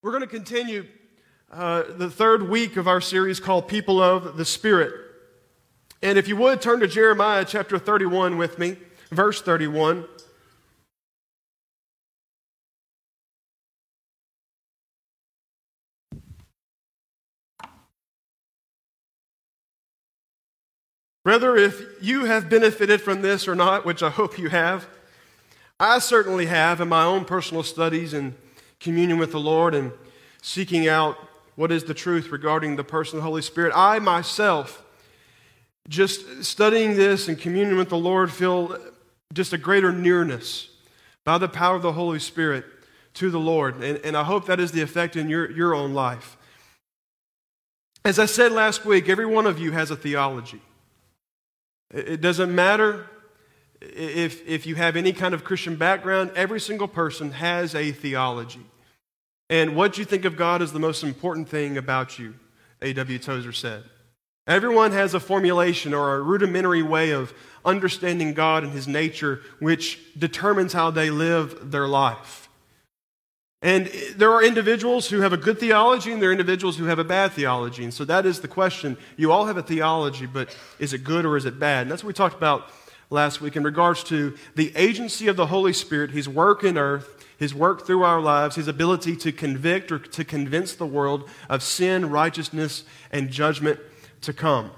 We're going to continue uh, the third week of our series called People of the Spirit. And if you would, turn to Jeremiah chapter 31 with me, verse 31. Whether if you have benefited from this or not, which I hope you have, I certainly have in my own personal studies and communion with the Lord and seeking out what is the truth regarding the person of the Holy Spirit. I myself, just studying this and communion with the Lord, feel just a greater nearness by the power of the Holy Spirit to the Lord. And, and I hope that is the effect in your, your own life. As I said last week, every one of you has a theology. It doesn't matter if, if you have any kind of Christian background, every single person has a theology. And what you think of God is the most important thing about you, A.W. Tozer said. Everyone has a formulation or a rudimentary way of understanding God and His nature, which determines how they live their life. And there are individuals who have a good theology, and there are individuals who have a bad theology. And so that is the question. You all have a theology, but is it good or is it bad? And that's what we talked about last week in regards to the agency of the Holy Spirit, His work in earth, His work through our lives, His ability to convict or to convince the world of sin, righteousness, and judgment to come.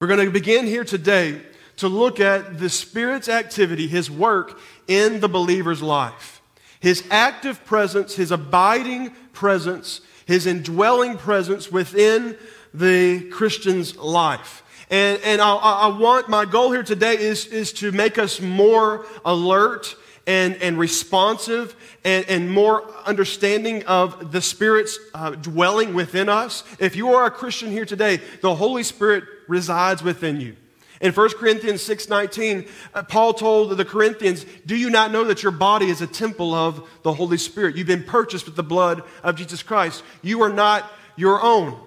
We're going to begin here today to look at the Spirit's activity, His work in the believer's life. His active presence, His abiding presence, His indwelling presence within the Christian's life. And, and I, I want, my goal here today is, is to make us more alert and, and responsive and, and more understanding of the Spirit's uh, dwelling within us. If you are a Christian here today, the Holy Spirit resides within you. In 1 Corinthians 6:19, uh, Paul told the Corinthians, "Do you not know that your body is a temple of the Holy Spirit? You've been purchased with the blood of Jesus Christ. You are not your own."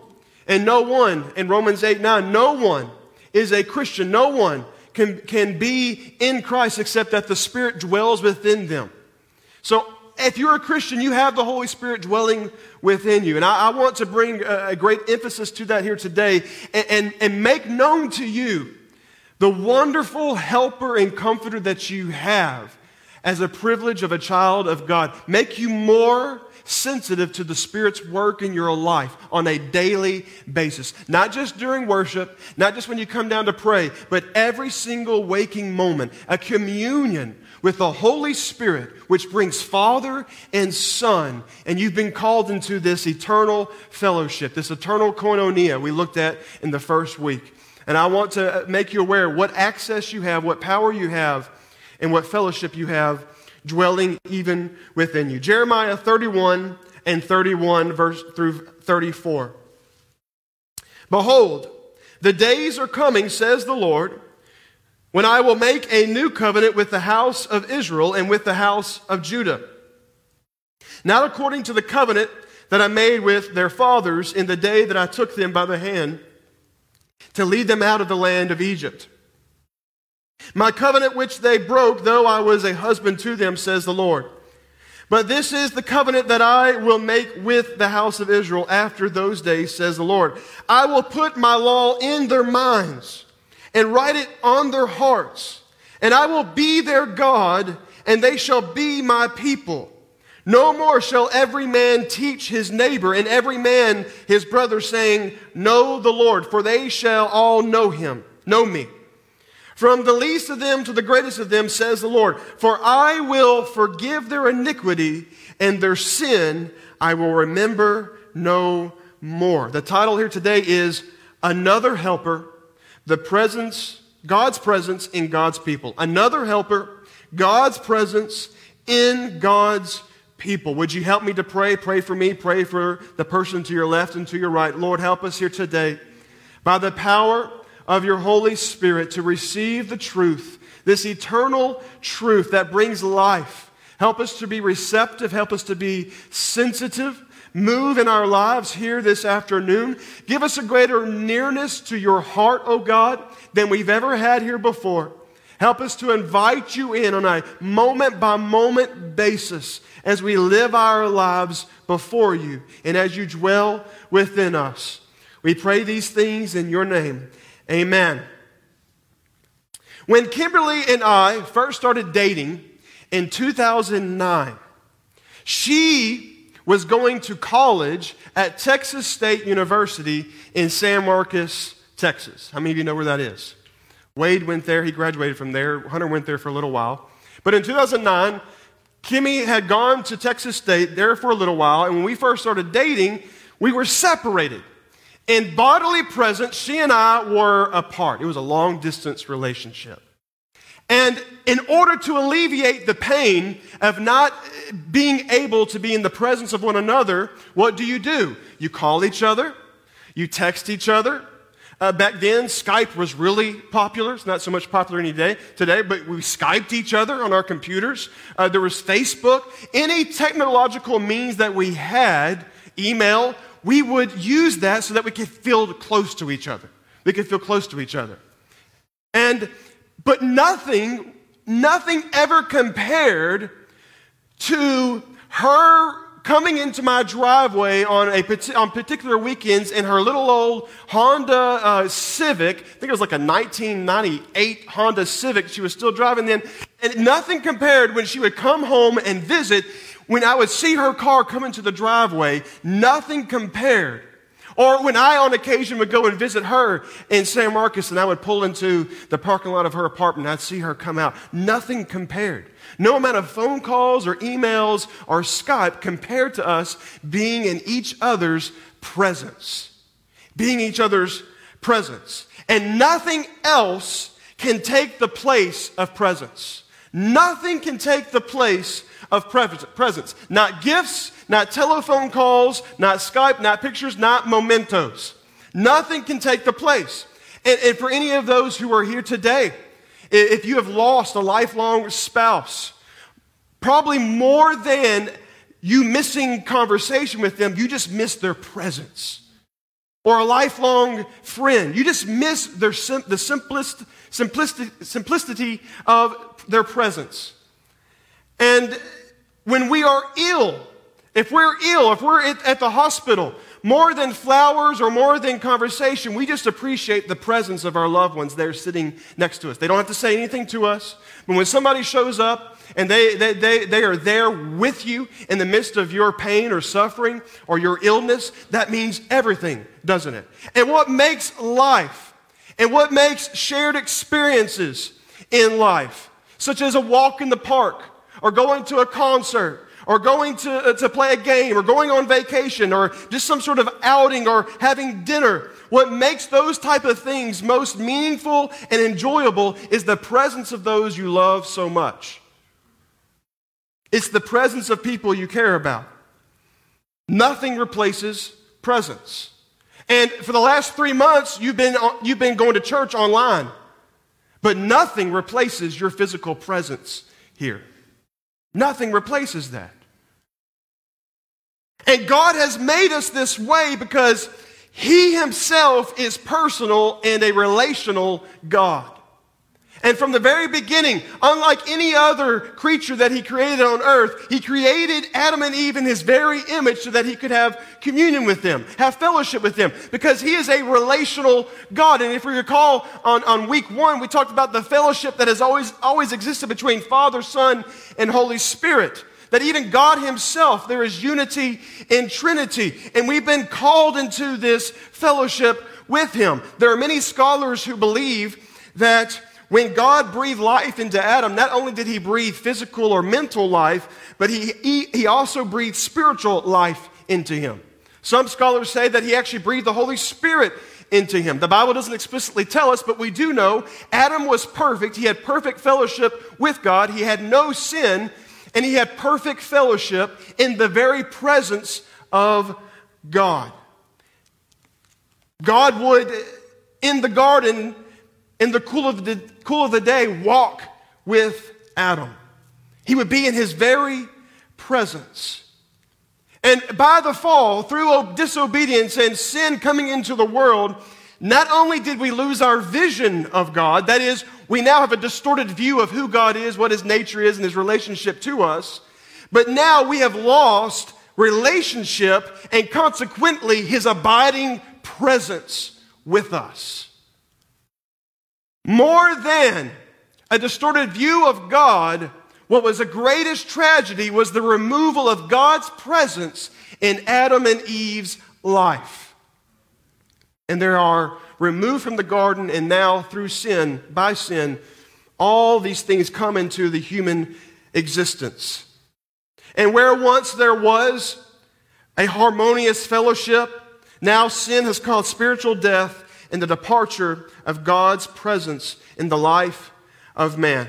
And no one, in Romans 8 9, no one is a Christian. No one can, can be in Christ except that the Spirit dwells within them. So if you're a Christian, you have the Holy Spirit dwelling within you. And I, I want to bring a, a, great emphasis to that here today and, and, and make known to you the wonderful helper and comforter that you have as a privilege of a child of God. Make you more sensitive to the Spirit's work in your life on a daily basis. Not just during worship, not just when you come down to pray, but every single waking moment. A communion with the Holy Spirit, which brings Father and Son. And you've been called into this eternal fellowship, this eternal koinonia we looked at in the first week. And I want to make you aware what access you have, what power you have, and what fellowship you have dwelling even within you. Jeremiah 31 and 31 verse through 34. Behold, the days are coming, says the Lord, when I will make a new covenant with the house of Israel and with the house of Judah. Not according to the covenant that I made with their fathers in the day that I took them by the hand to lead them out of the land of Egypt my covenant which they broke, though I was a husband to them, says the Lord. But this is the covenant that I will make with the house of Israel after those days, says the Lord. I will put my law in their minds and write it on their hearts, and I will be their God, and they shall be my people. No more shall every man teach his neighbor and every man his brother, saying, Know the Lord, for they shall all know him, know me from the least of them to the greatest of them, says the Lord. For I will forgive their iniquity and their sin I will remember no more. The title here today is Another Helper, the presence, God's presence in God's people. Another helper, God's presence in God's people. Would you help me to pray? Pray for me. Pray for the person to your left and to your right. Lord, help us here today. By the power of your Holy Spirit to receive the truth, this eternal truth that brings life. Help us to be receptive, help us to be sensitive. Move in our lives here this afternoon. Give us a greater nearness to your heart, O oh God, than we've ever had here before. Help us to invite you in on a moment by moment basis as we live our lives before you and as you dwell within us. We pray these things in your name. Amen. When Kimberly and I first started dating in 2009, she was going to college at Texas State University in San Marcos, Texas. How many of you know where that is? Wade went there, he graduated from there. Hunter went there for a little while. But in 2009, Kimmy had gone to Texas State there for a little while, and when we first started dating, we were separated. In bodily presence, she and I were apart. It was a long distance relationship. And in order to alleviate the pain of not being able to be in the presence of one another, what do you do? You call each other, you text each other. Uh, back then, Skype was really popular. It's not so much popular any day today, but we Skyped each other on our computers. Uh, there was Facebook. Any technological means that we had, email, we would use that so that we could feel close to each other. We could feel close to each other. And, but nothing, nothing ever compared to her coming into my driveway on, a, on particular weekends in her little old Honda uh, Civic. I think it was like a 1998 Honda Civic. She was still driving then. And nothing compared when she would come home and visit when I would see her car come into the driveway, nothing compared. Or when I, on occasion, would go and visit her in San Marcos and I would pull into the parking lot of her apartment, I'd see her come out. Nothing compared. No amount of phone calls or emails or Skype compared to us being in each other's presence. Being each other's presence. And nothing else can take the place of presence. Nothing can take the place of presence. Not gifts, not telephone calls, not Skype, not pictures, not mementos. Nothing can take the place. And, and for any of those who are here today, if you have lost a lifelong spouse, probably more than you missing conversation with them, you just miss their presence. Or a lifelong friend, you just miss their sim- the simplest, simplicity, simplicity of their presence. And when we are ill, if we're ill, if we're at the hospital, more than flowers or more than conversation, we just appreciate the presence of our loved ones there sitting next to us. They don't have to say anything to us. But when somebody shows up and they, they, they, they are there with you in the midst of your pain or suffering or your illness, that means everything, doesn't it? And what makes life and what makes shared experiences in life, such as a walk in the park, or going to a concert or going to, uh, to play a game or going on vacation or just some sort of outing or having dinner. What makes those type of things most meaningful and enjoyable is the presence of those you love so much. It's the presence of people you care about. Nothing replaces presence. And for the last three months, you've been, you've been going to church online, but nothing replaces your physical presence here. Nothing replaces that. And God has made us this way because He Himself is personal and a relational God. And from the very beginning, unlike any other creature that he created on earth, he created Adam and Eve in his very image so that he could have communion with them, have fellowship with them, because he is a relational God. And if we recall on, on week one, we talked about the fellowship that has always, always existed between Father, Son, and Holy Spirit that even God Himself, there is unity in Trinity. And we've been called into this fellowship with Him. There are many scholars who believe that when God breathed life into Adam, not only did he breathe physical or mental life, but he, he, he also breathed spiritual life into him. Some scholars say that he actually breathed the Holy Spirit into him. The Bible doesn't explicitly tell us, but we do know Adam was perfect. He had perfect fellowship with God. He had no sin, and he had perfect fellowship in the very presence of God. God would, in the garden, in the cool of the, cool of the day, walk with Adam. He would be in his very presence. And by the fall, through disobedience and sin coming into the world, not only did we lose our vision of God, that is, we now have a distorted view of who God is, what his nature is, and his relationship to us, But now we have lost relationship and consequently his abiding presence with us. More than a distorted view of God, what was the greatest tragedy was the removal of God's presence in Adam and Eve's life. And there are removed from the garden, and now through sin, by sin, all these things come into the human existence. And where once there was a harmonious fellowship, now sin has caused spiritual death and the departure of God's presence in the life of man.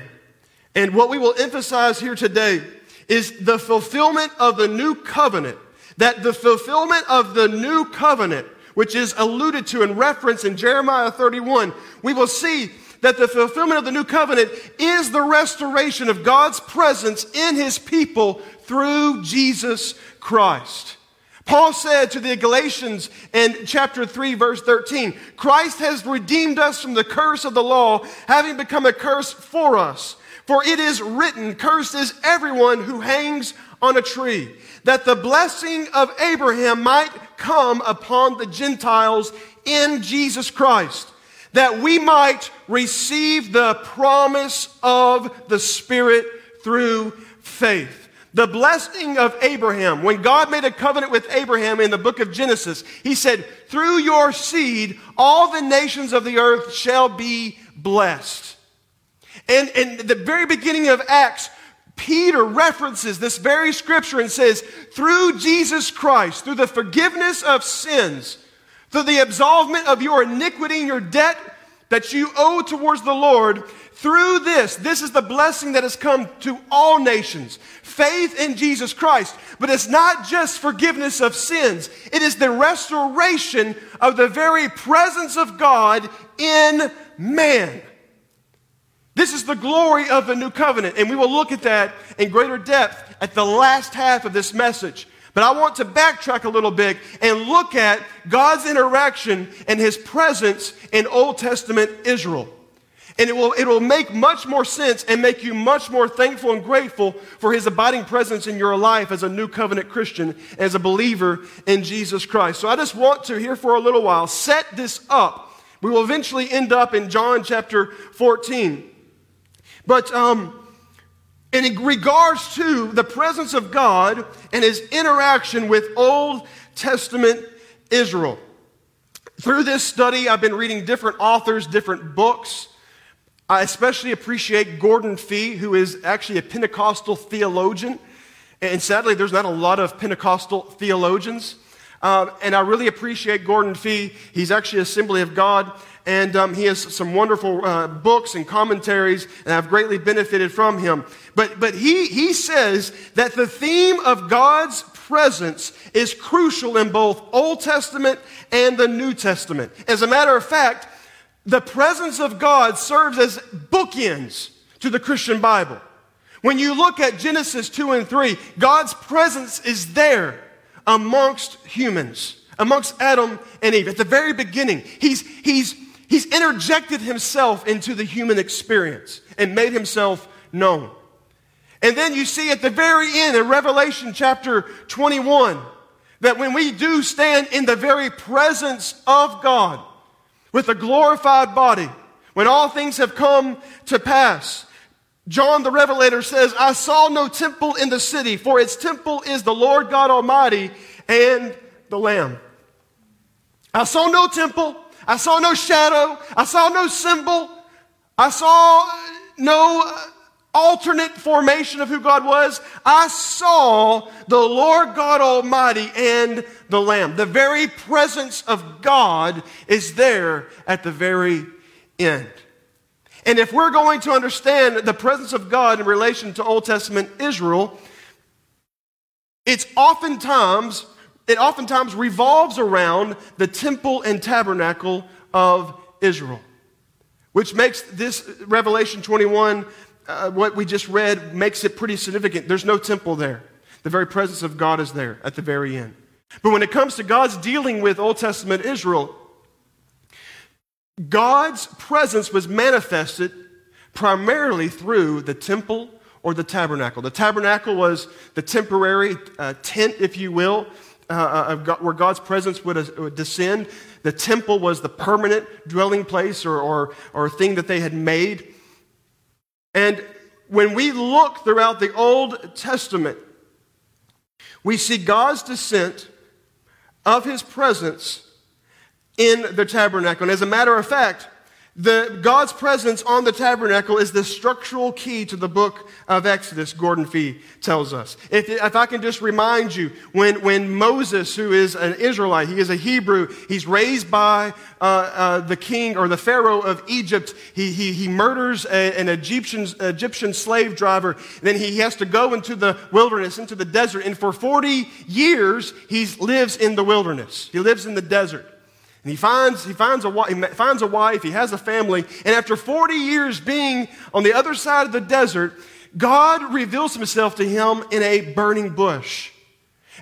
And what we will emphasize here today is the fulfillment of the new covenant. That the fulfillment of the new covenant, which is alluded to and referenced in Jeremiah 31, we will see that the fulfillment of the new covenant is the restoration of God's presence in his people through Jesus Christ. Paul said to the Galatians in chapter 3, verse 13, Christ has redeemed us from the curse of the law, having become a curse for us. For it is written, Cursed is everyone who hangs on a tree, that the blessing of Abraham might come upon the Gentiles in Jesus Christ, that we might receive the promise of the Spirit through faith. The blessing of Abraham, when God made a covenant with Abraham in the book of Genesis, he said, Through your seed, all the nations of the earth shall be blessed. And in the very beginning of Acts, Peter references this very scripture and says, Through Jesus Christ, through the forgiveness of sins, through the absolvement of your iniquity and your debt that you owe towards the Lord, through this, this is the blessing that has come to all nations faith in Jesus Christ. But it's not just forgiveness of sins, it is the restoration of the very presence of God in man. This is the glory of the new covenant, and we will look at that in greater depth at the last half of this message. But I want to backtrack a little bit and look at God's interaction and his presence in Old Testament Israel. And it will, it will make much more sense and make you much more thankful and grateful for his abiding presence in your life as a new covenant Christian, as a believer in Jesus Christ. So I just want to, here for a little while, set this up. We will eventually end up in John chapter 14. But um, in regards to the presence of God and his interaction with Old Testament Israel, through this study, I've been reading different authors, different books. I especially appreciate Gordon Fee, who is actually a Pentecostal theologian. And sadly, there's not a lot of Pentecostal theologians. Um, and I really appreciate Gordon Fee. He's actually Assembly of God, and um, he has some wonderful uh, books and commentaries, and I've greatly benefited from him. But, but he, he says that the theme of God's presence is crucial in both Old Testament and the New Testament. As a matter of fact, the presence of God serves as bookends to the Christian Bible. When you look at Genesis 2 and 3, God's presence is there amongst humans, amongst Adam and Eve. At the very beginning, he's, he's, he's interjected himself into the human experience and made himself known. And then you see at the very end in Revelation chapter 21 that when we do stand in the very presence of God, with a glorified body when all things have come to pass. John the Revelator says, I saw no temple in the city, for its temple is the Lord God Almighty and the Lamb. I saw no temple. I saw no shadow. I saw no symbol. I saw no uh, alternate formation of who God was. I saw the Lord God Almighty and the Lamb. The very presence of God is there at the very end. And if we're going to understand the presence of God in relation to Old Testament Israel, it's oftentimes it oftentimes revolves around the temple and tabernacle of Israel, which makes this Revelation 21, uh, what we just read, makes it pretty significant. There's no temple there. The very presence of God is there at the very end. But when it comes to God's dealing with Old Testament Israel, God's presence was manifested primarily through the temple or the tabernacle. The tabernacle was the temporary uh, tent, if you will, uh, uh God, where God's presence would, uh, would, descend. The temple was the permanent dwelling place or, or, or thing that they had made. And when we look throughout the Old Testament, we see God's descent of his presence in the tabernacle. And as a matter of fact, the, God's presence on the tabernacle is the structural key to the book of Exodus, Gordon Fee tells us. If, if I can just remind you, when, when Moses, who is an Israelite, he is a Hebrew, he's raised by uh, uh, the king or the Pharaoh of Egypt, he, he, he murders a, an Egyptian, Egyptian slave driver, then he has to go into the wilderness, into the desert, and for 40 years he lives in the wilderness. He lives in the desert. And he finds, he, finds a, he finds a wife, he has a family, and after 40 years being on the other side of the desert, God reveals himself to him in a burning bush.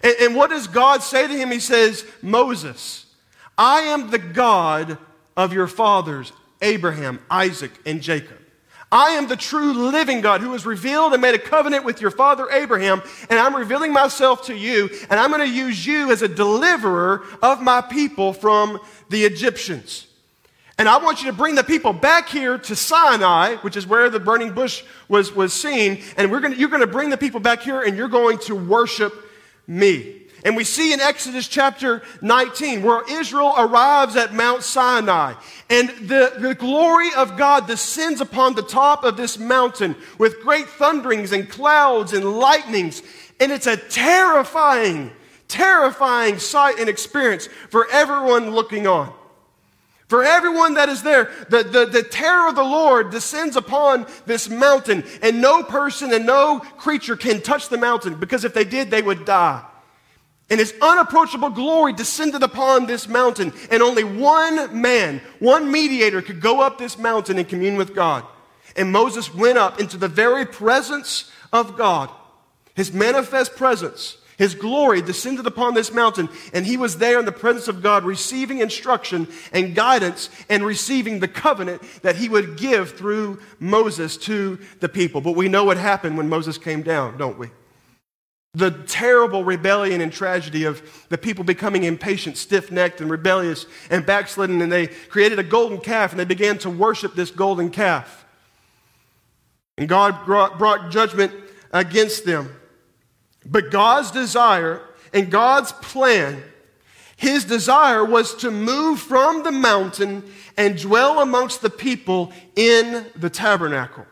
And, and what does God say to him? He says, Moses, I am the God of your fathers, Abraham, Isaac, and Jacob. I am the true living God who has revealed and made a covenant with your father Abraham, and I'm revealing myself to you, and I'm going to use you as a deliverer of my people from the Egyptians. And I want you to bring the people back here to Sinai, which is where the burning bush was, was seen, and we're gonna, you're going to bring the people back here, and you're going to worship me. And we see in Exodus chapter 19 where Israel arrives at Mount Sinai and the, the glory of God descends upon the top of this mountain with great thunderings and clouds and lightnings. And it's a terrifying, terrifying sight and experience for everyone looking on. For everyone that is there, the, the, the, terror of the Lord descends upon this mountain, and no person and no creature can touch the mountain because if they did, they would die. And his unapproachable glory descended upon this mountain, and only one man, one mediator, could go up this mountain and commune with God. And Moses went up into the very presence of God, his manifest presence. His glory descended upon this mountain, and he was there in the presence of God, receiving instruction and guidance and receiving the covenant that he would give through Moses to the people. But we know what happened when Moses came down, don't we? The terrible rebellion and tragedy of the people becoming impatient, stiff necked, and rebellious and backslidden, and they created a golden calf and they began to worship this golden calf. And God brought, brought judgment against them. But God's desire and God's plan, his desire was to move from the mountain and dwell amongst the people in the tabernacle.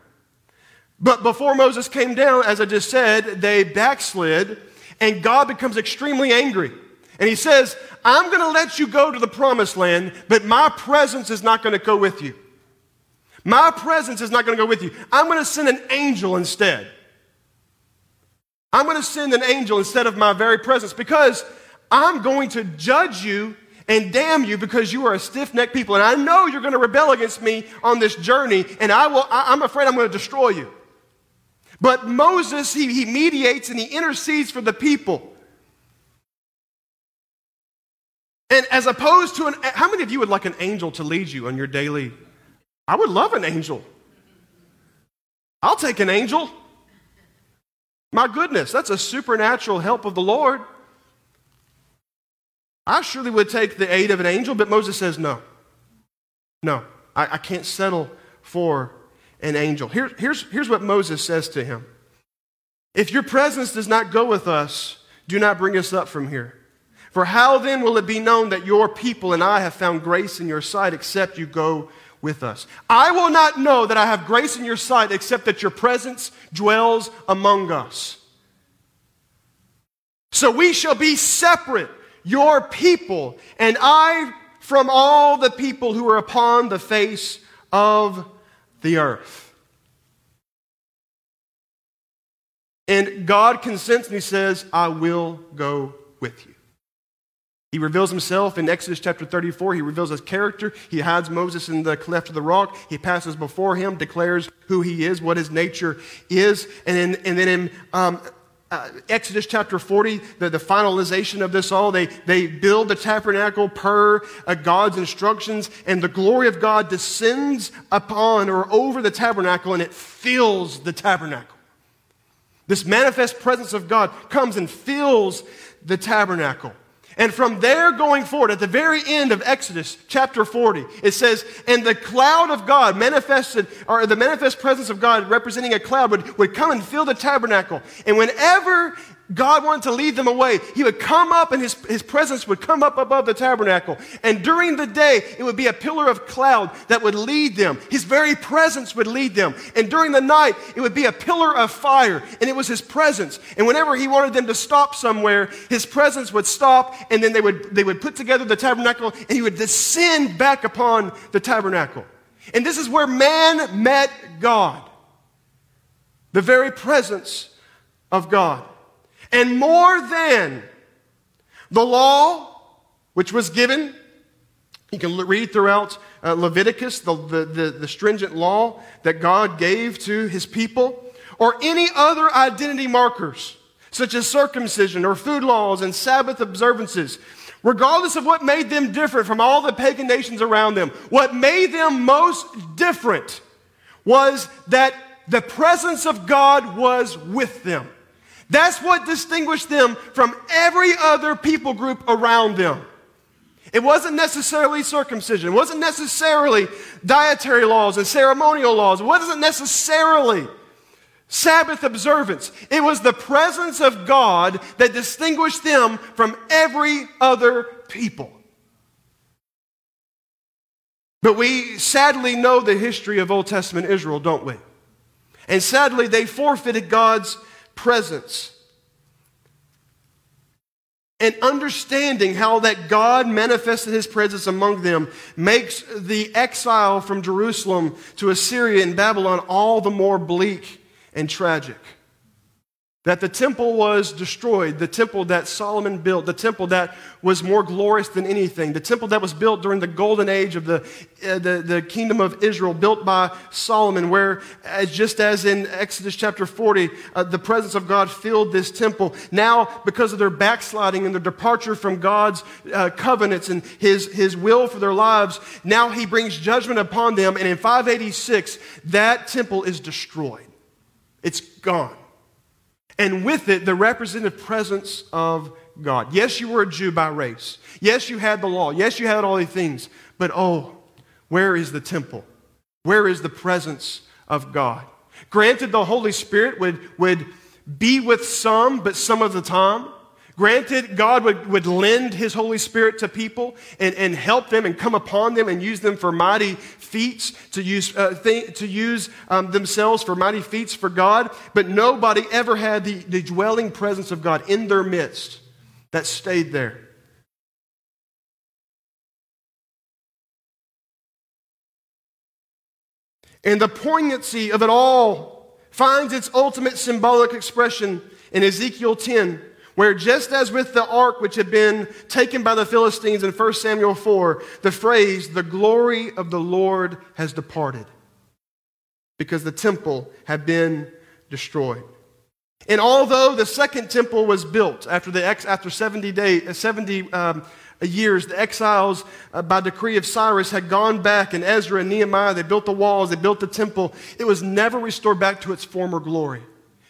But before Moses came down, as I just said, they backslid, and God becomes extremely angry. And he says, I'm going to let you go to the promised land, but my presence is not going to go with you. My presence is not going to go with you. I'm going to send an angel instead. I'm going to send an angel instead of my very presence because I'm going to judge you and damn you because you are a stiff necked people. And I know you're going to rebel against me on this journey, and I will, I, I'm afraid I'm going to destroy you. But Moses, he, he mediates and he intercedes for the people. And as opposed to an, how many of you would like an angel to lead you on your daily? I would love an angel. I'll take an angel. My goodness, that's a supernatural help of the Lord. I surely would take the aid of an angel, but Moses says no. No, I, I can't settle for an angel. Here, here's, here's what Moses says to him If your presence does not go with us, do not bring us up from here. For how then will it be known that your people and I have found grace in your sight except you go with us? I will not know that I have grace in your sight except that your presence dwells among us. So we shall be separate, your people, and I from all the people who are upon the face of the earth. And God consents and he says, I will go with you. He reveals himself in Exodus chapter 34. He reveals his character. He hides Moses in the cleft of the rock. He passes before him, declares who he is, what his nature is. And then, and then in um, uh, Exodus chapter 40, the, the finalization of this all, they, they build the tabernacle per uh, God's instructions, and the glory of God descends upon or over the tabernacle, and it fills the tabernacle. This manifest presence of God comes and fills the tabernacle. And from there going forward, at the very end of Exodus chapter 40, it says, And the cloud of God manifested, or the manifest presence of God representing a cloud would, would come and fill the tabernacle. And whenever God wanted to lead them away. He would come up and his, his presence would come up above the tabernacle. And during the day, it would be a pillar of cloud that would lead them. His very presence would lead them. And during the night, it would be a pillar of fire. And it was his presence. And whenever he wanted them to stop somewhere, his presence would stop. And then they would, they would put together the tabernacle and he would descend back upon the tabernacle. And this is where man met God. The very presence of God. And more than the law, which was given, you can read throughout uh, Leviticus, the, the, the, the stringent law that God gave to his people, or any other identity markers, such as circumcision or food laws and Sabbath observances, regardless of what made them different from all the pagan nations around them, what made them most different was that the presence of God was with them. That's what distinguished them from every other people group around them. It wasn't necessarily circumcision. It wasn't necessarily dietary laws and ceremonial laws. It wasn't necessarily Sabbath observance. It was the presence of God that distinguished them from every other people. But we sadly know the history of Old Testament Israel, don't we? And sadly, they forfeited God's presence. And understanding how that God manifested his presence among them makes the exile from Jerusalem to Assyria and Babylon all the more bleak and tragic that the temple was destroyed, the temple that Solomon built, the temple that was more glorious than anything, the temple that was built during the golden age of the, uh, the, the, kingdom of Israel, built by Solomon, where, as, just as in Exodus chapter 40, uh, the presence of God filled this temple. Now, because of their backsliding and their departure from God's uh, covenants and his, his will for their lives, now he brings judgment upon them, and in 586, that temple is destroyed. It's gone and with it, the representative presence of God. Yes, you were a Jew by race. Yes, you had the law. Yes, you had all these things. But oh, where is the temple? Where is the presence of God? Granted, the Holy Spirit would, would be with some, but some of the time. Granted, God would, would lend His Holy Spirit to people and, and help them and come upon them and use them for mighty feats, to use, uh, th- to use um, themselves for mighty feats for God. But nobody ever had the, the dwelling presence of God in their midst that stayed there. And the poignancy of it all finds its ultimate symbolic expression in Ezekiel 10 where just as with the ark which had been taken by the Philistines in 1 Samuel 4, the phrase, the glory of the Lord has departed, because the temple had been destroyed. And although the second temple was built after, the ex, after 70, day, 70 um, years, the exiles, uh, by decree of Cyrus, had gone back, and Ezra and Nehemiah, they built the walls, they built the temple, it was never restored back to its former glory.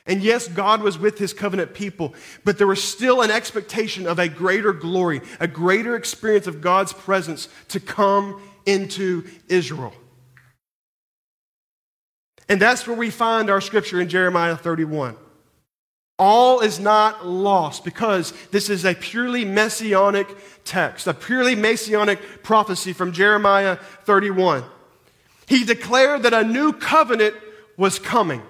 And yes, God was with his covenant people, but there was still an expectation of a greater glory, a greater experience of God's presence to come into Israel. And that's where we find our scripture in Jeremiah 31. All is not lost because this is a purely messianic text, a purely messianic prophecy from Jeremiah 31. He declared that a new covenant was coming.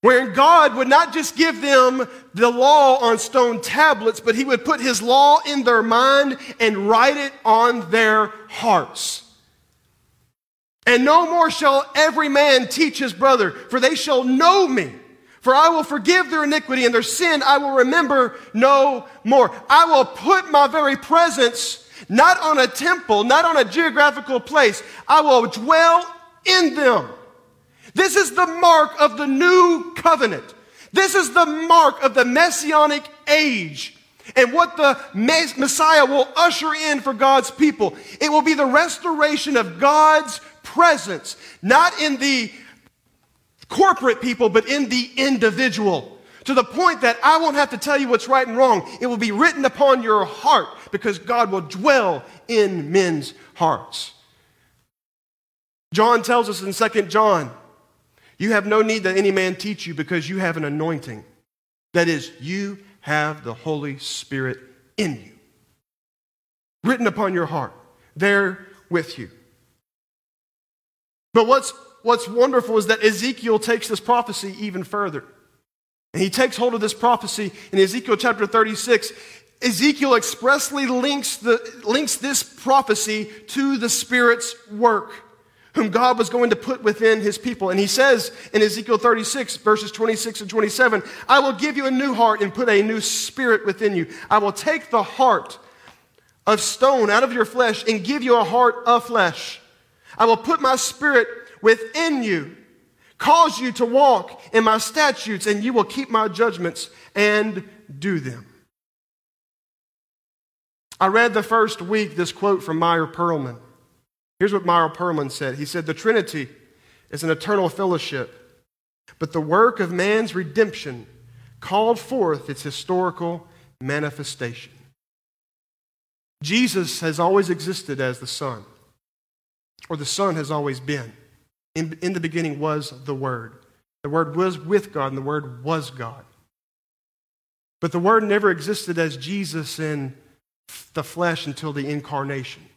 Wherein God would not just give them the law on stone tablets, but He would put His law in their mind and write it on their hearts. And no more shall every man teach his brother, for they shall know me. For I will forgive their iniquity and their sin I will remember no more. I will put my very presence not on a temple, not on a geographical place. I will dwell in them. This is the mark of the new covenant. This is the mark of the messianic age. And what the Messiah will usher in for God's people, it will be the restoration of God's presence, not in the corporate people, but in the individual. To the point that I won't have to tell you what's right and wrong. It will be written upon your heart because God will dwell in men's hearts. John tells us in 2 John, you have no need that any man teach you because you have an anointing. That is, you have the Holy Spirit in you, written upon your heart, there with you. But what's, what's wonderful is that Ezekiel takes this prophecy even further. And he takes hold of this prophecy in Ezekiel chapter 36. Ezekiel expressly links, the, links this prophecy to the Spirit's work whom God was going to put within his people. And he says in Ezekiel 36, verses 26 and 27, I will give you a new heart and put a new spirit within you. I will take the heart of stone out of your flesh and give you a heart of flesh. I will put my spirit within you, cause you to walk in my statutes, and you will keep my judgments and do them. I read the first week this quote from Myer Pearlman. Here's what Myer Pearlman said He said, The Trinity is an eternal fellowship, but the work of man's redemption called forth its historical manifestation. Jesus has always existed as the Son, or the Son has always been. In, in the beginning was the Word. The Word was with God, and the Word was God. But the Word never existed as Jesus in the flesh until the incarnation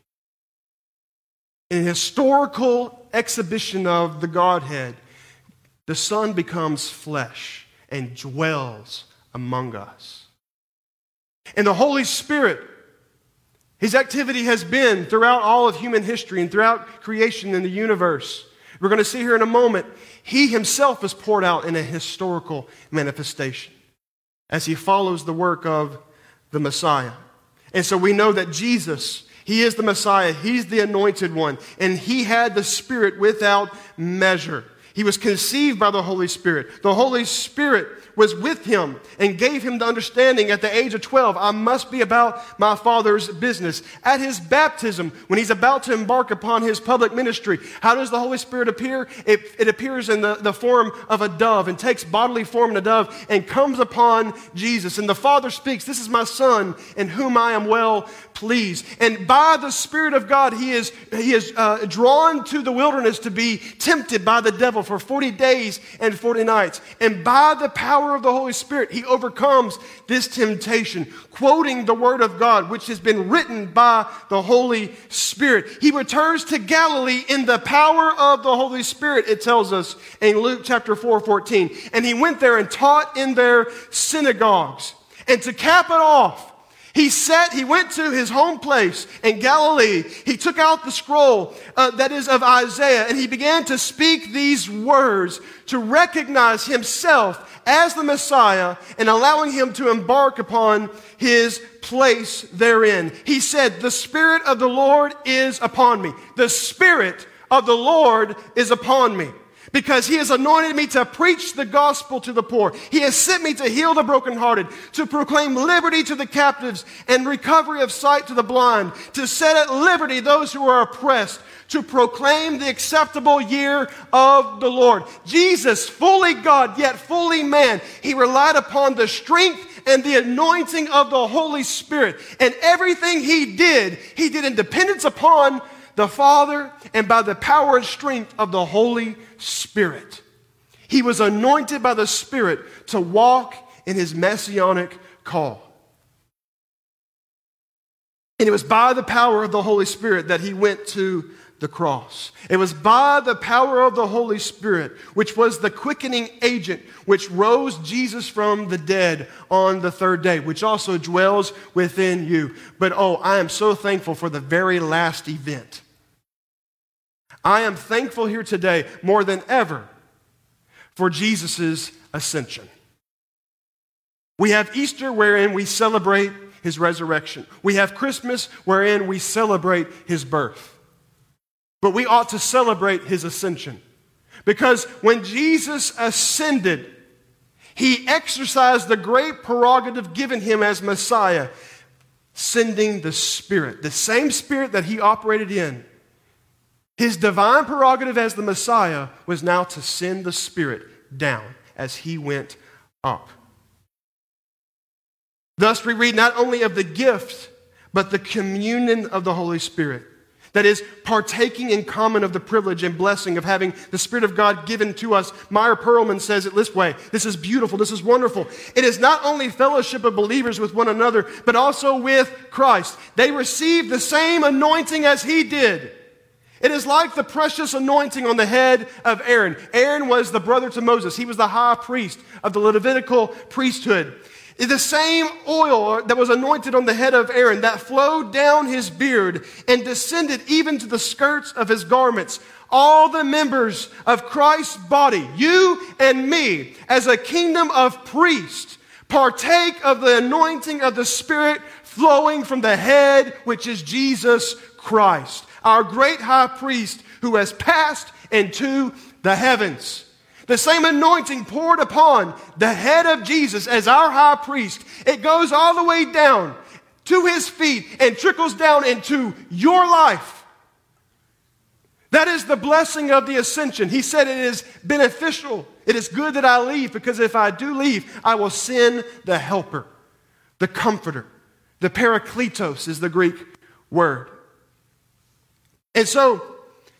in historical exhibition of the Godhead, the Son becomes flesh and dwells among us. And the Holy Spirit, his activity has been throughout all of human history and throughout creation in the universe. We're going to see here in a moment, he himself is poured out in a historical manifestation as he follows the work of the Messiah. And so we know that Jesus he is the Messiah. He's the anointed one. And he had the Spirit without measure. He was conceived by the Holy Spirit. The Holy Spirit was with him and gave him the understanding at the age of 12 I must be about my Father's business. At his baptism, when he's about to embark upon his public ministry, how does the Holy Spirit appear? It, it appears in the, the form of a dove and takes bodily form in a dove and comes upon Jesus. And the Father speaks, This is my Son in whom I am well pleased. And by the Spirit of God, he is, he is uh, drawn to the wilderness to be tempted by the devil for 40 days and 40 nights. And by the power of the Holy Spirit, he overcomes this temptation, quoting the Word of God, which has been written by the Holy Spirit. He returns to Galilee in the power of the Holy Spirit, it tells us in Luke chapter 4 14. And he went there and taught in their synagogues. And to cap it off, he sat, he went to his home place in Galilee. He took out the scroll uh, that is of Isaiah and he began to speak these words to recognize himself as the Messiah and allowing him to embark upon his place therein. He said, The Spirit of the Lord is upon me. The Spirit of the Lord is upon me because he has anointed me to preach the gospel to the poor. He has sent me to heal the brokenhearted, to proclaim liberty to the captives and recovery of sight to the blind, to set at liberty those who are oppressed, to proclaim the acceptable year of the Lord. Jesus, fully God, yet fully man, he relied upon the strength and the anointing of the Holy Spirit. And everything he did, he did in dependence upon the Father and by the power and strength of the Holy Spirit. He was anointed by the Spirit to walk in his messianic call. And it was by the power of the Holy Spirit that he went to the cross. It was by the power of the Holy Spirit, which was the quickening agent which rose Jesus from the dead on the third day, which also dwells within you. But oh, I am so thankful for the very last event. I am thankful here today more than ever for Jesus' ascension. We have Easter wherein we celebrate his resurrection. We have Christmas wherein we celebrate his birth. But we ought to celebrate his ascension. Because when Jesus ascended, he exercised the great prerogative given him as Messiah, sending the Spirit, the same Spirit that he operated in His divine prerogative as the Messiah was now to send the Spirit down as he went up. Thus, we read not only of the gift, but the communion of the Holy Spirit. That is, partaking in common of the privilege and blessing of having the Spirit of God given to us. Myer Pearlman says it this way This is beautiful, this is wonderful. It is not only fellowship of believers with one another, but also with Christ. They received the same anointing as He did. It is like the precious anointing on the head of Aaron. Aaron was the brother to Moses, he was the high priest of the Levitical priesthood. The same oil that was anointed on the head of Aaron that flowed down his beard and descended even to the skirts of his garments. All the members of Christ's body, you and me, as a kingdom of priests, partake of the anointing of the Spirit flowing from the head, which is Jesus Christ our great high priest who has passed into the heavens. The same anointing poured upon the head of Jesus as our high priest. It goes all the way down to his feet and trickles down into your life. That is the blessing of the ascension. He said it is beneficial. It is good that I leave because if I do leave, I will send the helper, the comforter. The parakletos is the Greek word. And so,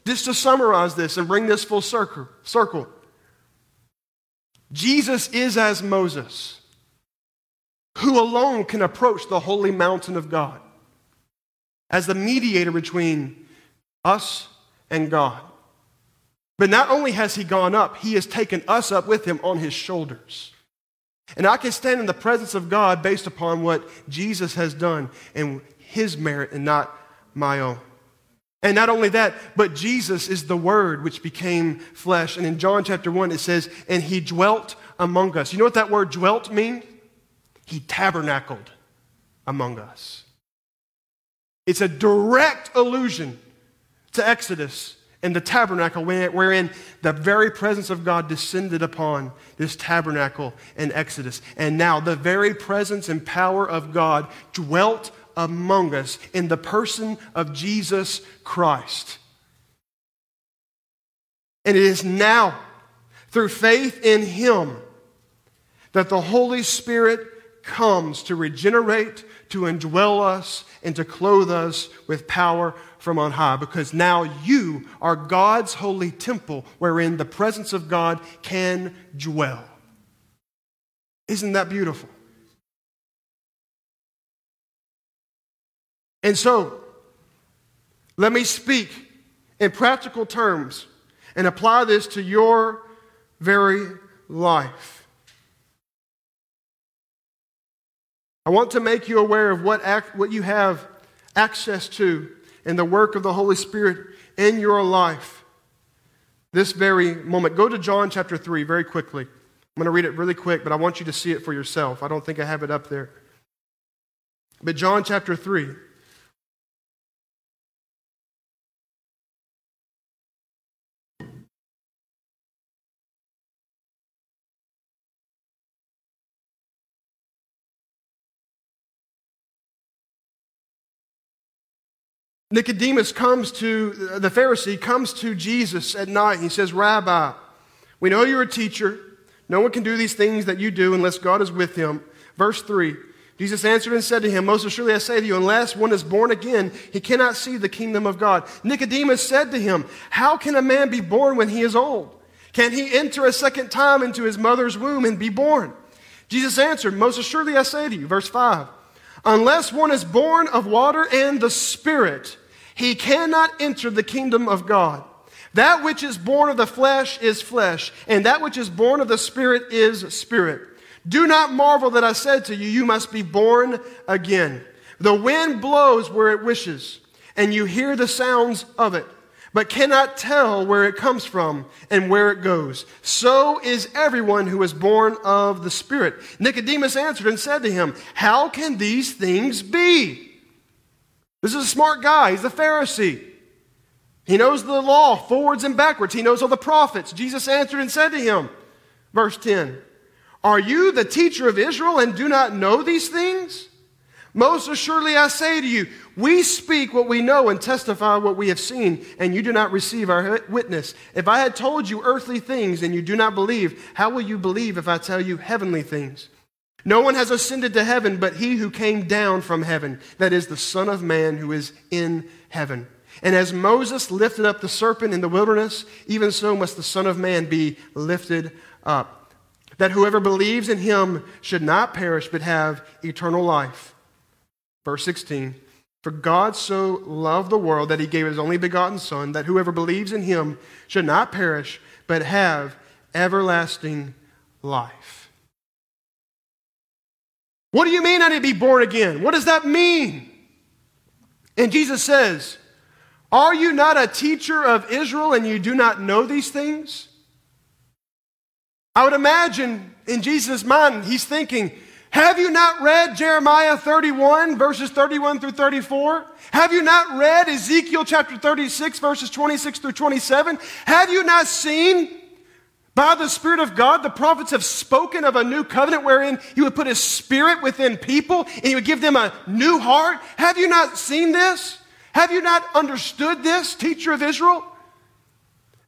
just to summarize this and bring this full circle, circle Jesus is as Moses, who alone can approach the holy mountain of God as the mediator between us and God. But not only has he gone up, he has taken us up with him on his shoulders. And I can stand in the presence of God based upon what Jesus has done and his merit and not my own. And not only that, but Jesus is the Word which became flesh. And in John chapter 1, it says, and he dwelt among us. You know what that word dwelt means? He tabernacled among us. It's a direct allusion to Exodus and the tabernacle, wherein the very presence of God descended upon this tabernacle in Exodus. And now the very presence and power of God dwelt among us in the person of Jesus Christ. And it is now, through faith in Him, that the Holy Spirit comes to regenerate, to indwell us, and to clothe us with power from on high. Because now you are God's holy temple wherein the presence of God can dwell. Isn't that beautiful? And so, let me speak in practical terms and apply this to your very life. I want to make you aware of what, what you have access to in the work of the Holy Spirit in your life this very moment. Go to John chapter 3 very quickly. I'm going to read it really quick, but I want you to see it for yourself. I don't think I have it up there. But John chapter 3. Nicodemus comes to, the Pharisee comes to Jesus at night. and He says, Rabbi, we know you're a teacher. No one can do these things that you do unless God is with him. Verse 3 Jesus answered and said to him, Most assuredly I say to you, unless one is born again, he cannot see the kingdom of God. Nicodemus said to him, How can a man be born when he is old? Can he enter a second time into his mother's womb and be born? Jesus answered, Most assuredly I say to you, verse 5, Unless one is born of water and the Spirit, he cannot enter the kingdom of God. That which is born of the flesh is flesh, and that which is born of the Spirit is spirit. Do not marvel that I said to you, You must be born again. The wind blows where it wishes, and you hear the sounds of it, but cannot tell where it comes from and where it goes. So is everyone who is born of the Spirit. Nicodemus answered and said to him, How can these things be? This is a smart guy. He's a Pharisee. He knows the law forwards and backwards. He knows all the prophets. Jesus answered and said to him, verse 10, Are you the teacher of Israel and do not know these things? Most assuredly, I say to you, we speak what we know and testify what we have seen, and you do not receive our witness. If I had told you earthly things and you do not believe, how will you believe if I tell you heavenly things? No one has ascended to heaven but he who came down from heaven, that is, the Son of Man who is in heaven. And as Moses lifted up the serpent in the wilderness, even so must the Son of Man be lifted up, that whoever believes in him should not perish but have eternal life. Verse 16 For God so loved the world that he gave his only begotten Son, that whoever believes in him should not perish, but have everlasting life. What do you mean I need to be born again? What does that mean? And Jesus says, Are you not a teacher of Israel and you do not know these things? I would imagine in Jesus' mind, he's thinking, have you not read Jeremiah 31, verses 31 through 34? Have you not read Ezekiel chapter 36, verses 26 through 27? Have you not seen by the Spirit of God, the prophets have spoken of a new covenant wherein He would put His Spirit within people and He would give them a new heart? Have you not seen this? Have you not understood this, teacher of Israel?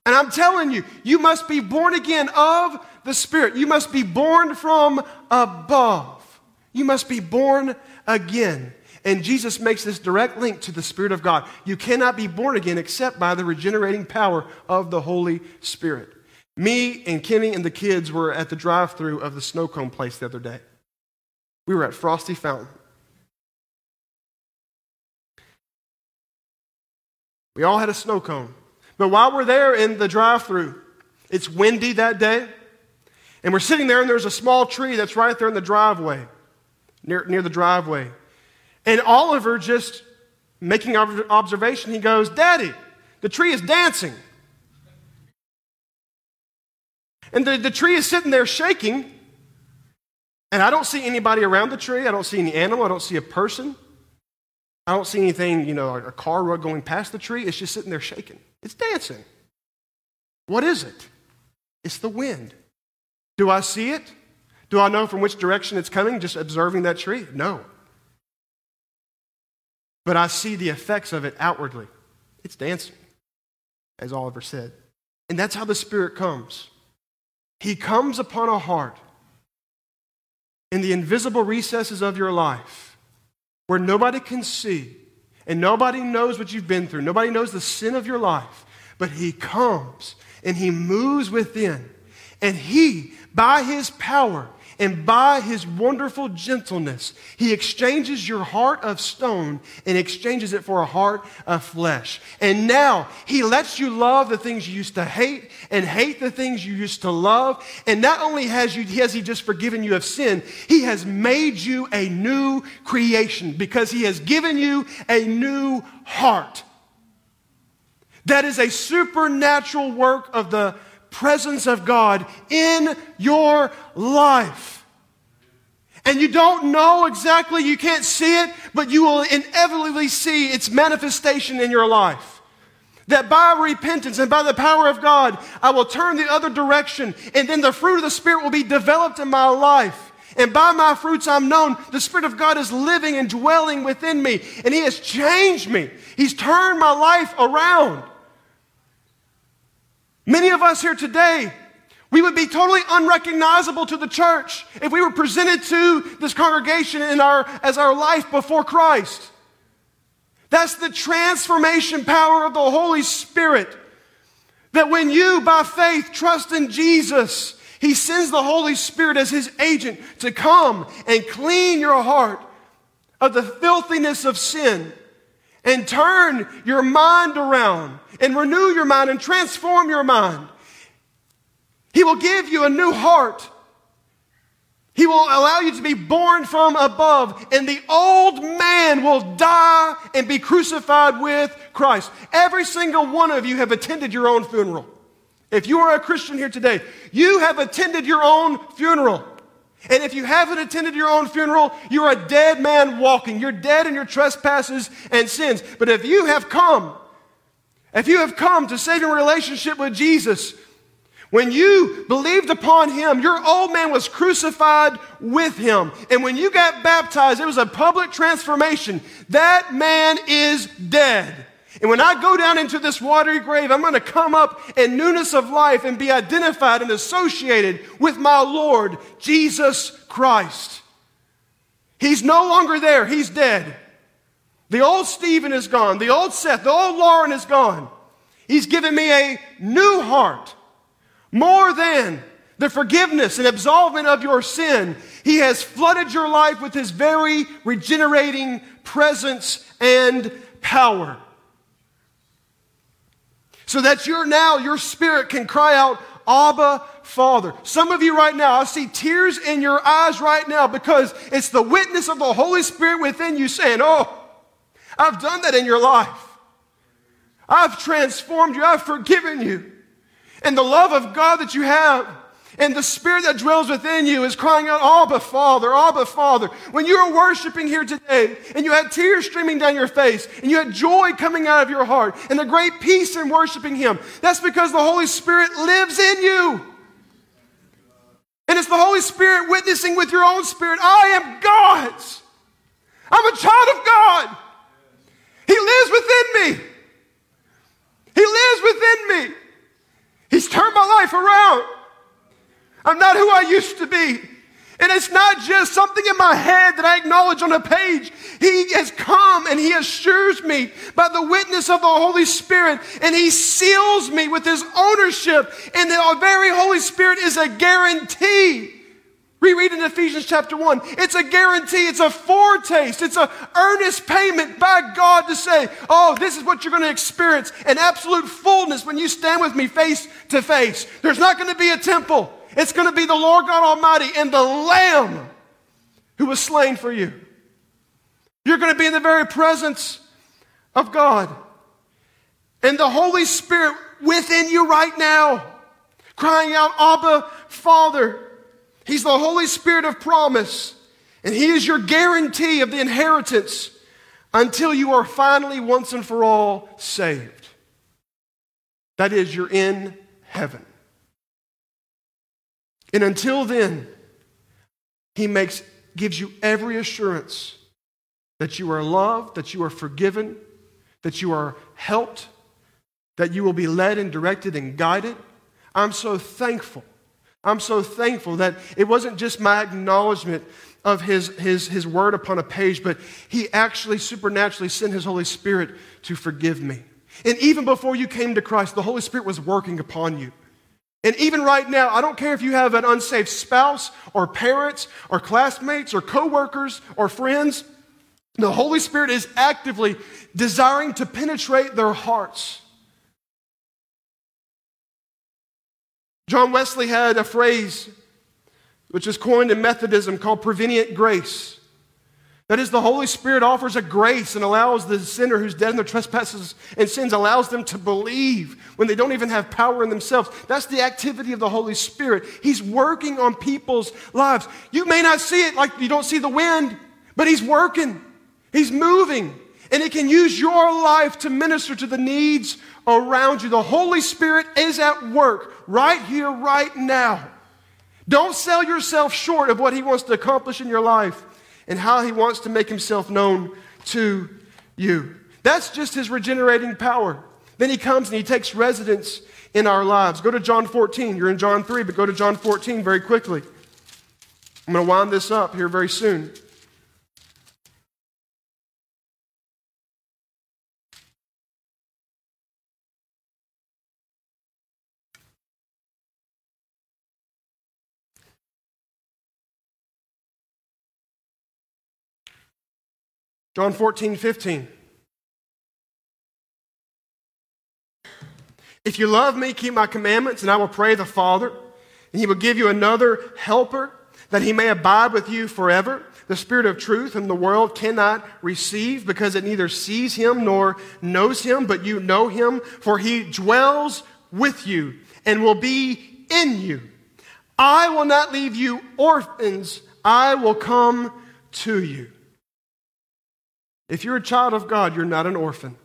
And I'm telling you, you must be born again of the Spirit. You must be born from above. You must be born again. And Jesus makes this direct link to the Spirit of God. You cannot be born again except by the regenerating power of the Holy Spirit. Me and Kenny and the kids were at the drive through of the snow cone place the other day. We were at Frosty Fountain. We all had a snow cone. But while we're there in the drive through, it's windy that day. And we're sitting there, and there's a small tree that's right there in the driveway, near, near the driveway. And Oliver, just making observation, he goes, Daddy, the tree is dancing. And the, the tree is sitting there shaking. And I don't see anybody around the tree. I don't see any animal. I don't see a person. I don't see anything, you know, a car going past the tree. It's just sitting there shaking. It's dancing. What is it? It's the wind. Do I see it? Do I know from which direction it's coming just observing that tree? No. But I see the effects of it outwardly. It's dancing, as Oliver said. And that's how the Spirit comes. He comes upon a heart in the invisible recesses of your life where nobody can see and nobody knows what you've been through. Nobody knows the sin of your life. But He comes and He moves within. And He, by His power, and by his wonderful gentleness, he exchanges your heart of stone and exchanges it for a heart of flesh. And now he lets you love the things you used to hate and hate the things you used to love. And not only has, you, has he just forgiven you of sin, he has made you a new creation because he has given you a new heart. That is a supernatural work of the presence of God in your life. And you don't know exactly, you can't see it, but you will inevitably see its manifestation in your life. That by repentance and by the power of God, I will turn the other direction, and then the fruit of the Spirit will be developed in my life. And by my fruits I'm known. The Spirit of God is living and dwelling within me, and He has changed me. He's turned my life around. Many of us here today, we would be totally unrecognizable to the church if we were presented to this congregation in our, as our life before Christ. That's the transformation power of the Holy Spirit. That when you, by faith, trust in Jesus, He sends the Holy Spirit as His agent to come and clean your heart of the filthiness of sin and turn your mind around and renew your mind and transform your mind. He will give you a new heart. He will allow you to be born from above, and the old man will die and be crucified with Christ. Every single one of you have attended your own funeral. If you are a Christian here today, you have attended your own funeral. And if you haven't attended your own funeral, you're a dead man walking. You're dead in your trespasses and sins. But if you have come, if you have come to saving relationship with Jesus, When you believed upon him, your old man was crucified with him. And when you got baptized, it was a public transformation. That man is dead. And when I go down into this watery grave, I'm going to come up in newness of life and be identified and associated with my Lord, Jesus Christ. He's no longer there, he's dead. The old Stephen is gone, the old Seth, the old Lauren is gone. He's given me a new heart more than the forgiveness and absolvement of your sin, He has flooded your life with His very regenerating presence and power. So that you're now, your spirit can cry out, Abba, Father. Some of you right now, I see tears in your eyes right now because it's the witness of the Holy Spirit within you saying, Oh, I've done that in your life. I've transformed you. I've forgiven you. And the love of God that you have and the spirit that dwells within you is crying out, Abba, Father, Abba, Father. When you were worshiping here today and you had tears streaming down your face and you had joy coming out of your heart and a great peace in worshiping Him, that's because the Holy Spirit lives in you. And it's the Holy Spirit witnessing with your own spirit, I am God's. I'm a child of God. He lives within me. He lives within me. He's turned my life around. I'm not who I used to be. And it's not just something in my head that I acknowledge on a page. He has come and He assures me by the witness of the Holy Spirit, and He seals me with His ownership. And the very Holy Spirit is a guarantee Reread in Ephesians chapter 1. It's a guarantee, it's a foretaste, it's an earnest payment by God to say, oh, this is what you're going to experience an absolute fullness when you stand with me face to face. There's not going to be a temple, it's going to be the Lord God Almighty and the Lamb who was slain for you. You're going to be in the very presence of God. And the Holy Spirit within you right now, crying out, Abba, Father. He's the Holy Spirit of promise, and He is your guarantee of the inheritance until you are finally, once and for all, saved. That is, you're in heaven. And until then, He makes, gives you every assurance that you are loved, that you are forgiven, that you are helped, that you will be led and directed and guided. I'm so thankful I'm so thankful that it wasn't just my acknowledgement of his, his, his word upon a page, but he actually supernaturally sent his Holy Spirit to forgive me. And even before you came to Christ, the Holy Spirit was working upon you. And even right now, I don't care if you have an unsaved spouse or parents or classmates or coworkers or friends, the Holy Spirit is actively desiring to penetrate their hearts John Wesley had a phrase which is coined in Methodism called prevenient grace. That is, the Holy Spirit offers a grace and allows the sinner who's dead in their trespasses and sins, allows them to believe when they don't even have power in themselves. That's the activity of the Holy Spirit. He's working on people's lives. You may not see it like you don't see the wind, but He's working, He's moving, and it can use your life to minister to the needs around you. The Holy Spirit is at work right here, right now. Don't sell yourself short of what He wants to accomplish in your life and how He wants to make Himself known to you. That's just His regenerating power. Then He comes and He takes residence in our lives. Go to John 14. You're in John 3, but go to John 14 very quickly. I'm going to wind this up here very soon. John 14, 15. If you love me, keep my commandments, and I will pray the Father, and he will give you another helper, that he may abide with you forever. The Spirit of truth, whom the world cannot receive, because it neither sees him nor knows him, but you know him, for he dwells with you and will be in you. I will not leave you orphans, I will come to you. If you're a child of God, you're not an orphan.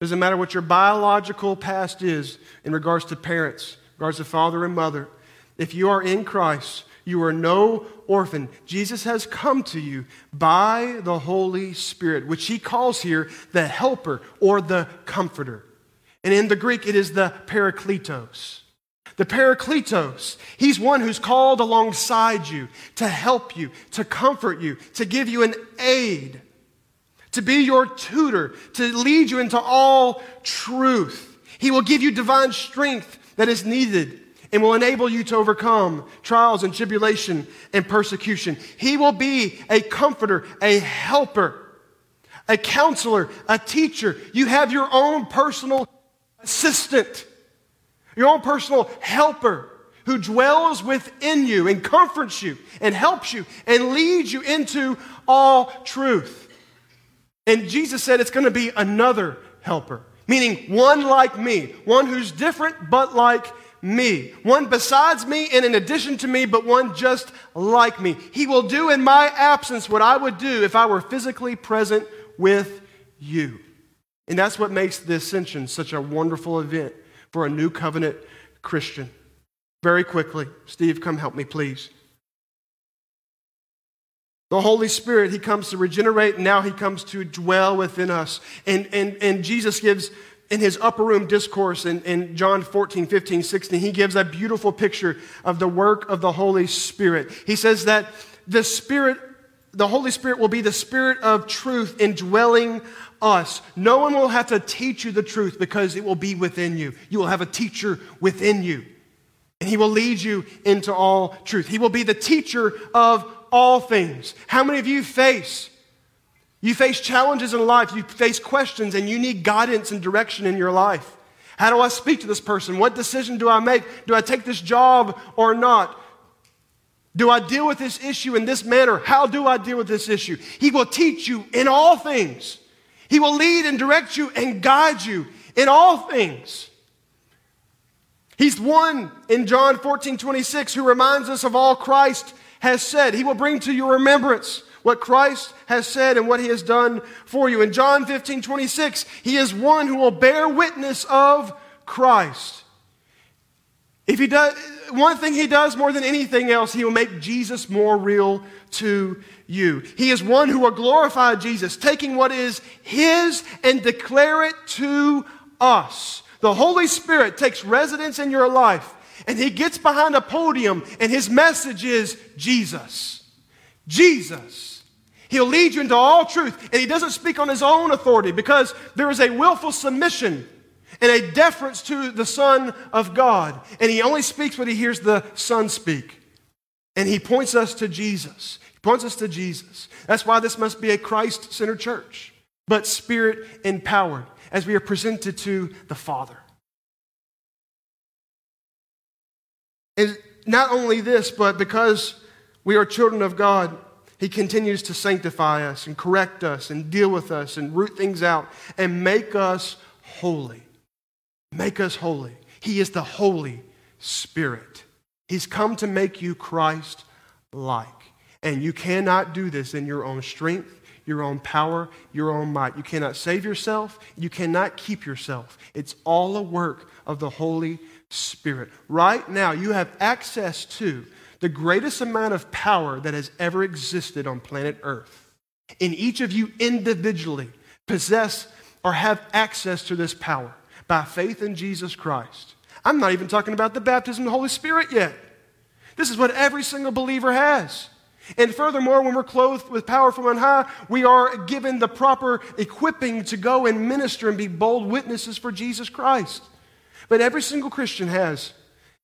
Doesn't matter what your biological past is in regards to parents, regards to father and mother. If you are in Christ, you are no orphan. Jesus has come to you by the Holy Spirit, which he calls here the helper or the comforter. And in the Greek, it is the parakletos. The parakletos, he's one who's called alongside you to help you, to comfort you, to give you an aid, to be your tutor, to lead you into all truth. He will give you divine strength that is needed and will enable you to overcome trials and tribulation and persecution. He will be a comforter, a helper, a counselor, a teacher. You have your own personal assistant, your own personal helper who dwells within you and comforts you and helps you and leads you into all truth. And Jesus said it's going to be another helper, meaning one like me, one who's different but like me. One besides me and in addition to me, but one just like me. He will do in my absence what I would do if I were physically present with you. And that's what makes the ascension such a wonderful event for a new covenant Christian. Very quickly, Steve, come help me, please. The Holy Spirit, He comes to regenerate, and now He comes to dwell within us. And, and, and Jesus gives in his upper room discourse in, in John 14, 15, 16, he gives a beautiful picture of the work of the Holy Spirit. He says that the Spirit, the Holy Spirit will be the Spirit of truth indwelling us. No one will have to teach you the truth because it will be within you. You will have a teacher within you. And he will lead you into all truth. He will be the teacher of all things. How many of you face you face challenges in life, you face questions, and you need guidance and direction in your life. How do I speak to this person? What decision do I make? Do I take this job or not? Do I deal with this issue in this manner? How do I deal with this issue? He will teach you in all things. He will lead and direct you and guide you in all things. He's one in John 14, 26 who reminds us of all Christ has said. He will bring to your remembrance what Christ has said and what he has done for you. In John 15, 26, he is one who will bear witness of Christ. If he does, one thing he does more than anything else, he will make Jesus more real to you. He is one who will glorify Jesus, taking what is his and declare it to us. The Holy Spirit takes residence in your life and he gets behind a podium and his message is Jesus. Jesus. He'll lead you into all truth. And he doesn't speak on his own authority because there is a willful submission and a deference to the Son of God. And he only speaks when he hears the Son speak. And he points us to Jesus. He points us to Jesus. That's why this must be a Christ centered church, but spirit empowered as we are presented to the Father. And not only this, but because we are children of God, he continues to sanctify us and correct us and deal with us and root things out and make us holy. Make us holy. He is the Holy Spirit. He's come to make you Christ like. And you cannot do this in your own strength, your own power, your own might. You cannot save yourself. You cannot keep yourself. It's all a work of the Holy Spirit. Right now, you have access to the greatest amount of power that has ever existed on planet Earth. And each of you individually possess or have access to this power by faith in Jesus Christ. I'm not even talking about the baptism of the Holy Spirit yet. This is what every single believer has. And furthermore, when we're clothed with power from on high, we are given the proper equipping to go and minister and be bold witnesses for Jesus Christ. But every single Christian has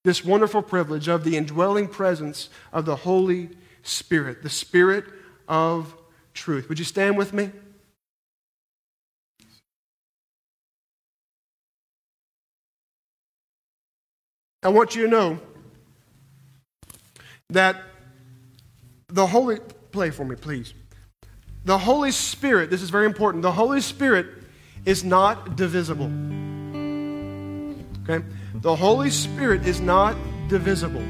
this wonderful privilege of the indwelling presence of the Holy Spirit, the Spirit of truth. Would you stand with me? I want you to know that the Holy, play for me, please. The Holy Spirit, this is very important, the Holy Spirit is not divisible. Okay? The Holy Spirit is not divisible.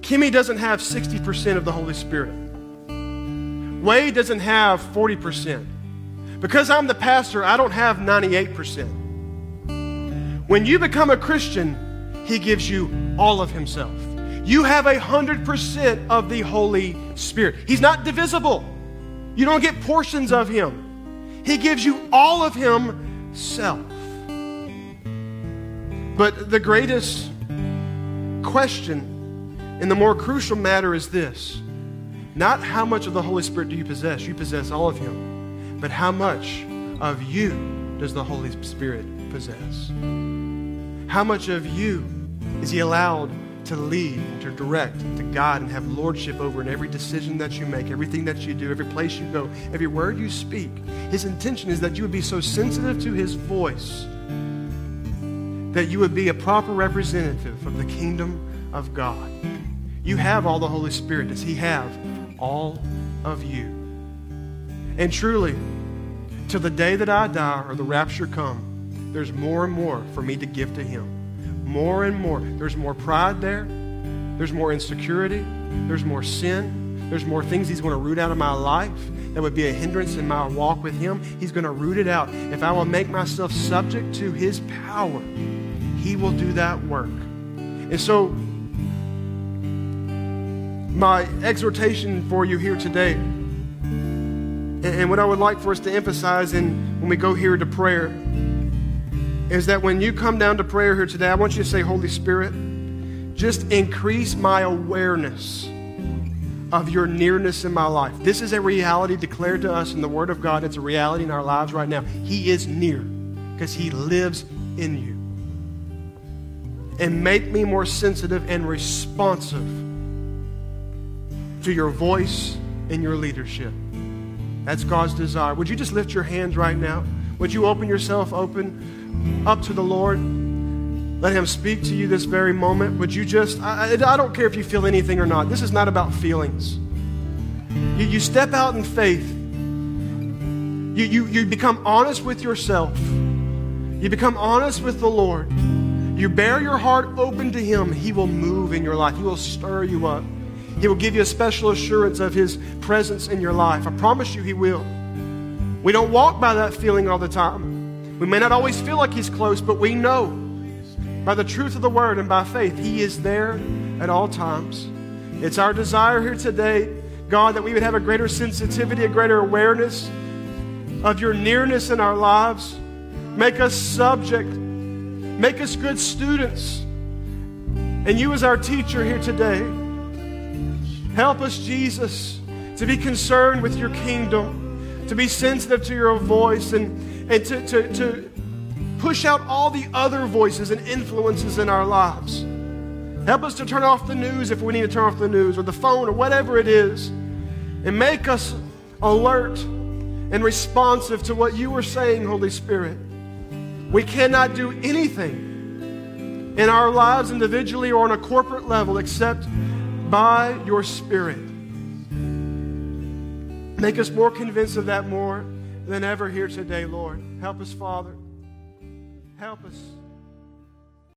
Kimmy doesn't have 60% of the Holy Spirit. Wade doesn't have 40%. Because I'm the pastor, I don't have 98%. When you become a Christian, He gives you all of Himself. You have a hundred percent of the Holy Spirit. He's not divisible. You don't get portions of Him. He gives you all of Himself. But the greatest question and the more crucial matter is this not how much of the Holy Spirit do you possess, you possess all of Him, but how much of you does the Holy Spirit possess? How much of you is He allowed to lead, to direct, to guide, and have lordship over in every decision that you make, everything that you do, every place you go, every word you speak? His intention is that you would be so sensitive to His voice that you would be a proper representative of the kingdom of God. You have all the Holy Spirit. Does He have all of you? And truly, till the day that I die or the rapture come, there's more and more for me to give to Him. More and more. There's more pride there. There's more insecurity. There's more sin. There's more things He's going to root out of my life that would be a hindrance in my walk with Him. He's going to root it out. If I will make myself subject to His power, he will do that work. And so, my exhortation for you here today, and what I would like for us to emphasize in, when we go here to prayer, is that when you come down to prayer here today, I want you to say, Holy Spirit, just increase my awareness of your nearness in my life. This is a reality declared to us in the Word of God. It's a reality in our lives right now. He is near because He lives in you and make me more sensitive and responsive to your voice and your leadership. That's God's desire. Would you just lift your hands right now? Would you open yourself open up to the Lord? Let Him speak to you this very moment. Would you just, I, I don't care if you feel anything or not. This is not about feelings. You, you step out in faith. You, you, you become honest with yourself. You become honest with the Lord. You bare your heart open to Him, He will move in your life. He will stir you up. He will give you a special assurance of His presence in your life. I promise you, He will. We don't walk by that feeling all the time. We may not always feel like He's close, but we know by the truth of the Word and by faith, He is there at all times. It's our desire here today, God, that we would have a greater sensitivity, a greater awareness of your nearness in our lives. Make us subject Make us good students. And you, as our teacher here today, help us, Jesus, to be concerned with your kingdom, to be sensitive to your voice, and, and to, to, to push out all the other voices and influences in our lives. Help us to turn off the news if we need to turn off the news or the phone or whatever it is, and make us alert and responsive to what you are saying, Holy Spirit. We cannot do anything in our lives individually or on a corporate level except by your Spirit. Make us more convinced of that more than ever here today, Lord. Help us, Father. Help us.